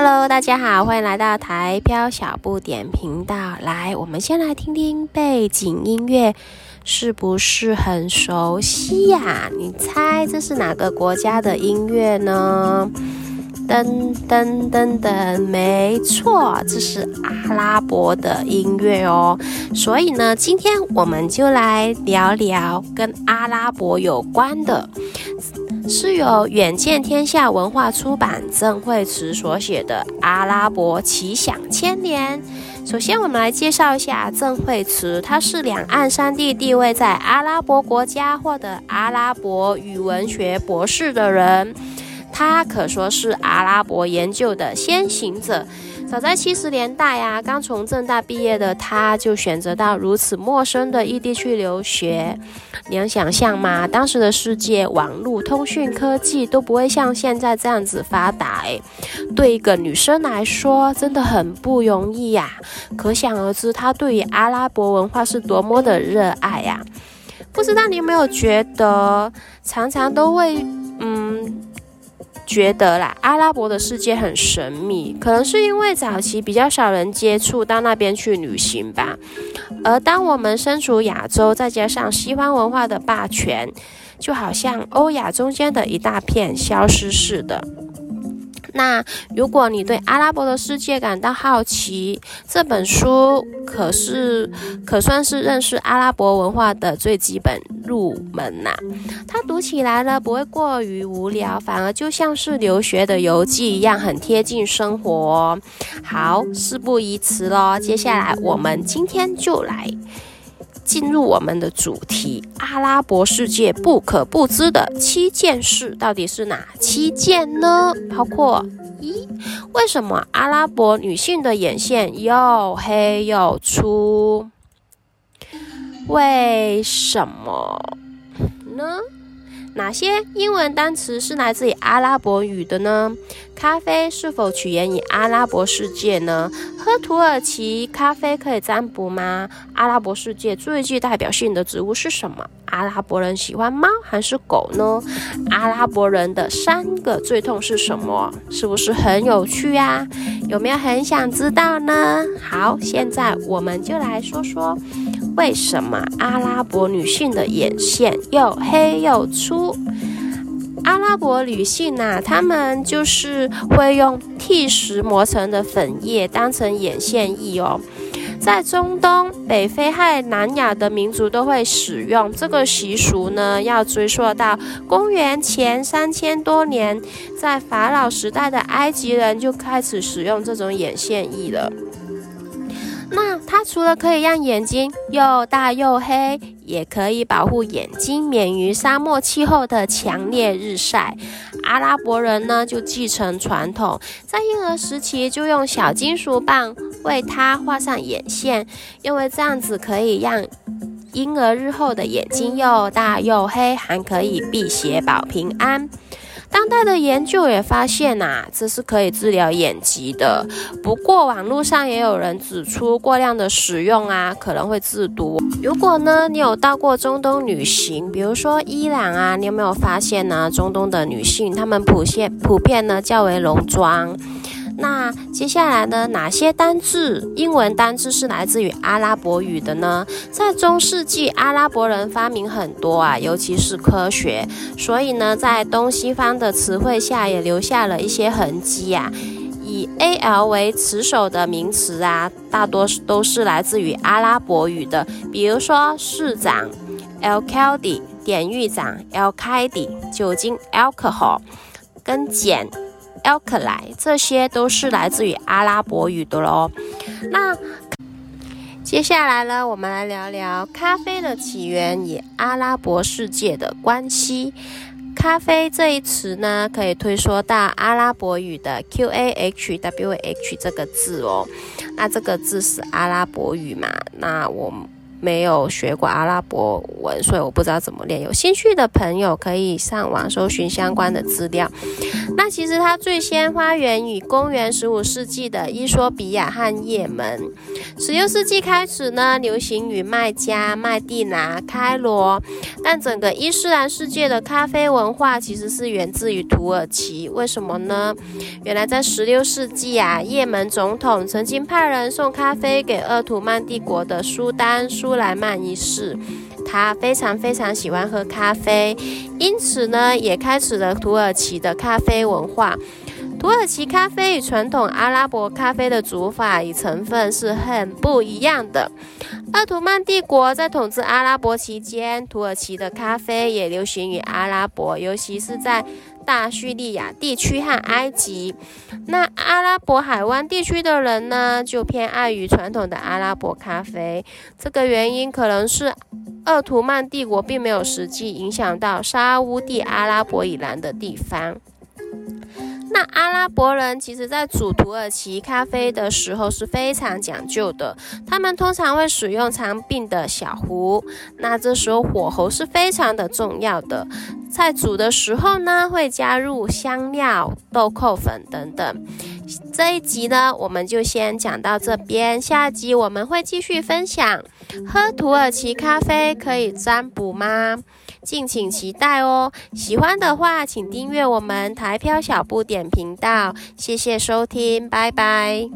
Hello，大家好，欢迎来到台飘小不点频道。来，我们先来听听背景音乐，是不是很熟悉呀、你猜这是哪个国家的音乐呢？噔噔噔噔，没错，这是阿拉伯的音乐哦。所以呢，今天我们就来聊聊跟阿拉伯有关的，是由远见天下文化出版郑慧慈所写的《阿拉伯奇想千年》。首先，我们来介绍一下郑慧慈，她是两岸三地地位在阿拉伯国家获得阿拉伯语文学博士的人。他可说是阿拉伯研究的先行者。早在七十年代呀、啊，刚从正大毕业的他，就选择到如此陌生的异地去留学。你能想象吗？当时的世界，网络通讯科技都不会像现在这样子发达。诶，对一个女生来说，真的很不容易呀、啊。可想而知，她对于阿拉伯文化是多么的热爱呀、啊。不知道你有没有觉得，常常都会，觉得啦，阿拉伯的世界很神秘，可能是因为早期比较少人接触到那边去旅行吧。而当我们身处亚洲，再加上西方文化的霸权，就好像欧亚中间的一大片消失似的。那如果你对阿拉伯的世界感到好奇，这本书可是可算是认识阿拉伯文化的最基本入门呐、它读起来呢，不会过于无聊，反而就像是留学的游记一样，很贴近生活。好，事不宜迟喽，接下来我们今天就来。进入我们的主题，阿拉伯世界不可不知的七件事到底是哪七件呢？包括一，为什么阿拉伯女性的眼线又黑又粗？为什么呢？哪些英文单词是来自于阿拉伯语的呢？咖啡是否起源于阿拉伯世界呢？喝土耳其咖啡可以占卜吗？阿拉伯世界最具代表性的植物是什么？阿拉伯人喜欢猫还是狗呢？阿拉伯人的三个最痛是什么？是不是很有趣啊？有没有很想知道呢？好，现在我们就来说说。为什么阿拉伯女性的眼线又黑又粗？阿拉伯女性呐、啊，她们就是会用剃石磨成的粉液当成眼线液哦。在中东、北非和南亚的民族都会使用这个习俗呢，要追溯到公元前三千多年，在法老时代的埃及人就开始使用这种眼线液了。除了可以让眼睛又大又黑，也可以保护眼睛免于沙漠气候的强烈日晒。阿拉伯人呢，就继承传统，在婴儿时期就用小金属棒为他画上眼线，因为这样子可以让婴儿日后的眼睛又大又黑，还可以辟邪保平安。当代的研究也发现呐、啊，这是可以治疗眼疾的。不过网络上也有人指出，过量的使用啊，可能会致毒。如果呢，你有到过中东旅行，比如说伊朗啊，你有没有发现呢？中东的女性她们普遍普遍呢较为浓妆。那接下来呢，哪些单字、英文单字是来自于阿拉伯语的呢？在中世纪，阿拉伯人发明很多啊，尤其是科学，所以呢，在东西方的词汇下也留下了一些痕迹啊。以 al 为词首的名词啊，大多都是来自于阿拉伯语的，比如说市长 al-Khaldi，典狱长 al-Qaidi，酒精 alcohol，跟碱。Alkali，这些都是来自于阿拉伯语的喽。那接下来呢，我们来聊聊咖啡的起源与阿拉伯世界的关系。咖啡这一词呢，可以推说到阿拉伯语的 Qahwh 这个字哦。那这个字是阿拉伯语嘛？那我没有学过阿拉伯文，所以我不知道怎么练。有兴趣的朋友可以上网搜寻相关的资料。那其实它最先发源于公元十五世纪的伊索比亚和也门，十六世纪开始呢，流行于麦加、麦地那、开罗。但整个伊斯兰世界的咖啡文化其实是源自于土耳其。为什么呢？原来在十六世纪啊，也门总统曾经派人送咖啡给鄂图曼帝国的苏丹苏苏莱曼一世。他非常非常喜欢喝咖啡，因此呢，也开始了土耳其的咖啡文化。土耳其咖啡与传统阿拉伯咖啡的煮法与成分是很不一样的。奥图曼帝国在统治阿拉伯期间，土耳其的咖啡也流行于阿拉伯，尤其是在大叙利亚地区和埃及。那阿拉伯海湾地区的人呢，就偏爱于传统的阿拉伯咖啡。这个原因可能是。鄂图曼帝国并没有实际影响到沙乌地阿拉伯以南的地方。那阿拉伯人其实在煮土耳其咖啡的时候是非常讲究的，他们通常会使用长柄的小壶，那这时候火候是非常的重要的。在煮的时候呢，会加入香料、豆蔻粉等等。这一集呢，我们就先讲到这边，下集我们会继续分享。喝土耳其咖啡可以占卜吗？敬请期待哦！喜欢的话，请订阅我们台漂小不点频道。谢谢收听，拜拜。